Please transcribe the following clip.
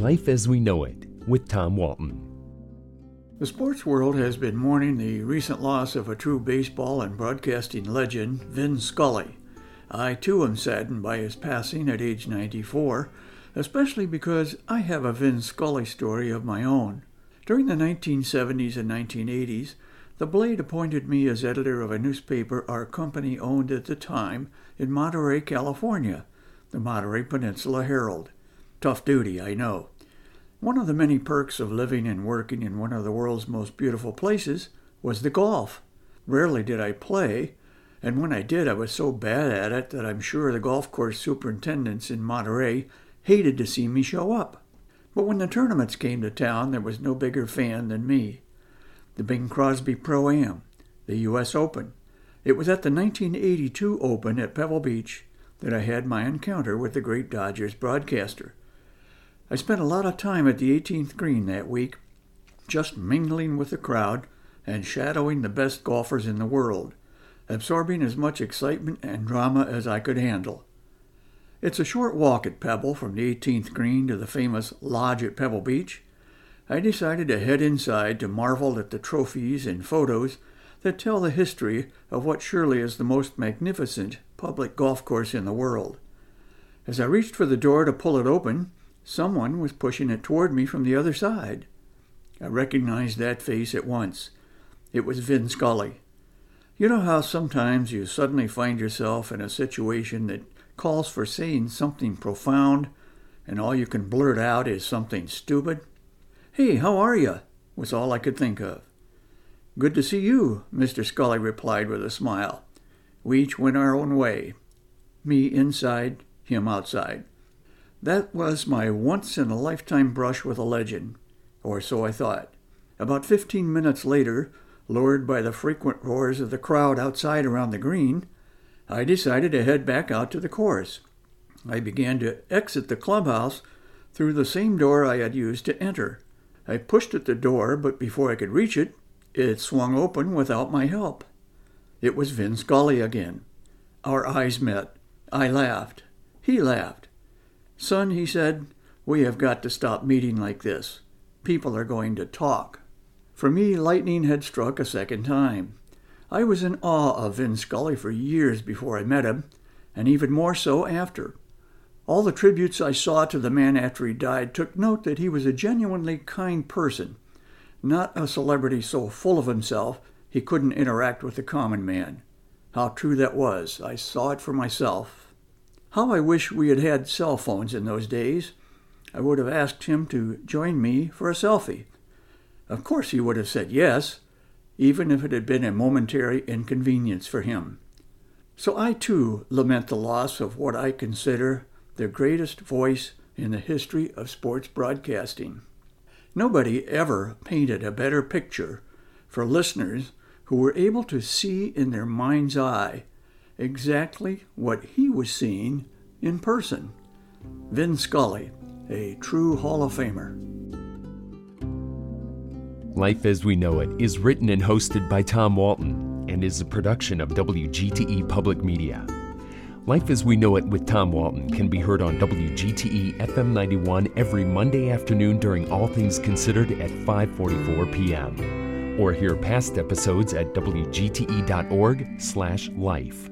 Life as We Know It with Tom Walton. The sports world has been mourning the recent loss of a true baseball and broadcasting legend, Vin Scully. I too am saddened by his passing at age 94, especially because I have a Vin Scully story of my own. During the 1970s and 1980s, the Blade appointed me as editor of a newspaper our company owned at the time in Monterey, California, the Monterey Peninsula Herald. Tough duty, I know. One of the many perks of living and working in one of the world's most beautiful places was the golf. Rarely did I play, and when I did, I was so bad at it that I'm sure the golf course superintendents in Monterey hated to see me show up. But when the tournaments came to town, there was no bigger fan than me. The Bing Crosby Pro Am, the U.S. Open. It was at the 1982 Open at Pebble Beach that I had my encounter with the great Dodgers broadcaster. I spent a lot of time at the 18th green that week, just mingling with the crowd and shadowing the best golfers in the world, absorbing as much excitement and drama as I could handle. It's a short walk at Pebble from the 18th green to the famous Lodge at Pebble Beach. I decided to head inside to marvel at the trophies and photos that tell the history of what surely is the most magnificent public golf course in the world. As I reached for the door to pull it open, Someone was pushing it toward me from the other side. I recognized that face at once. It was Vin Scully. You know how sometimes you suddenly find yourself in a situation that calls for saying something profound, and all you can blurt out is something stupid? Hey, how are you? was all I could think of. Good to see you, Mr. Scully replied with a smile. We each went our own way. Me inside, him outside. That was my once in a lifetime brush with a legend, or so I thought. About fifteen minutes later, lured by the frequent roars of the crowd outside around the green, I decided to head back out to the course. I began to exit the clubhouse through the same door I had used to enter. I pushed at the door, but before I could reach it, it swung open without my help. It was Vin Scully again. Our eyes met. I laughed. He laughed. Son, he said, we have got to stop meeting like this. People are going to talk. For me, lightning had struck a second time. I was in awe of Vin Scully for years before I met him, and even more so after. All the tributes I saw to the man after he died took note that he was a genuinely kind person, not a celebrity so full of himself he couldn't interact with the common man. How true that was, I saw it for myself how I wish we had had cell phones in those days. I would have asked him to join me for a selfie. Of course, he would have said yes, even if it had been a momentary inconvenience for him. So I too lament the loss of what I consider the greatest voice in the history of sports broadcasting. Nobody ever painted a better picture for listeners who were able to see in their mind's eye exactly what he was seeing in person. Vin Scully, a true Hall of Famer. Life as We Know It is written and hosted by Tom Walton and is a production of WGTE Public Media. Life as We Know It with Tom Walton can be heard on WGTE FM 91 every Monday afternoon during All Things Considered at 5:44 p.m. or hear past episodes at wgte.org/life.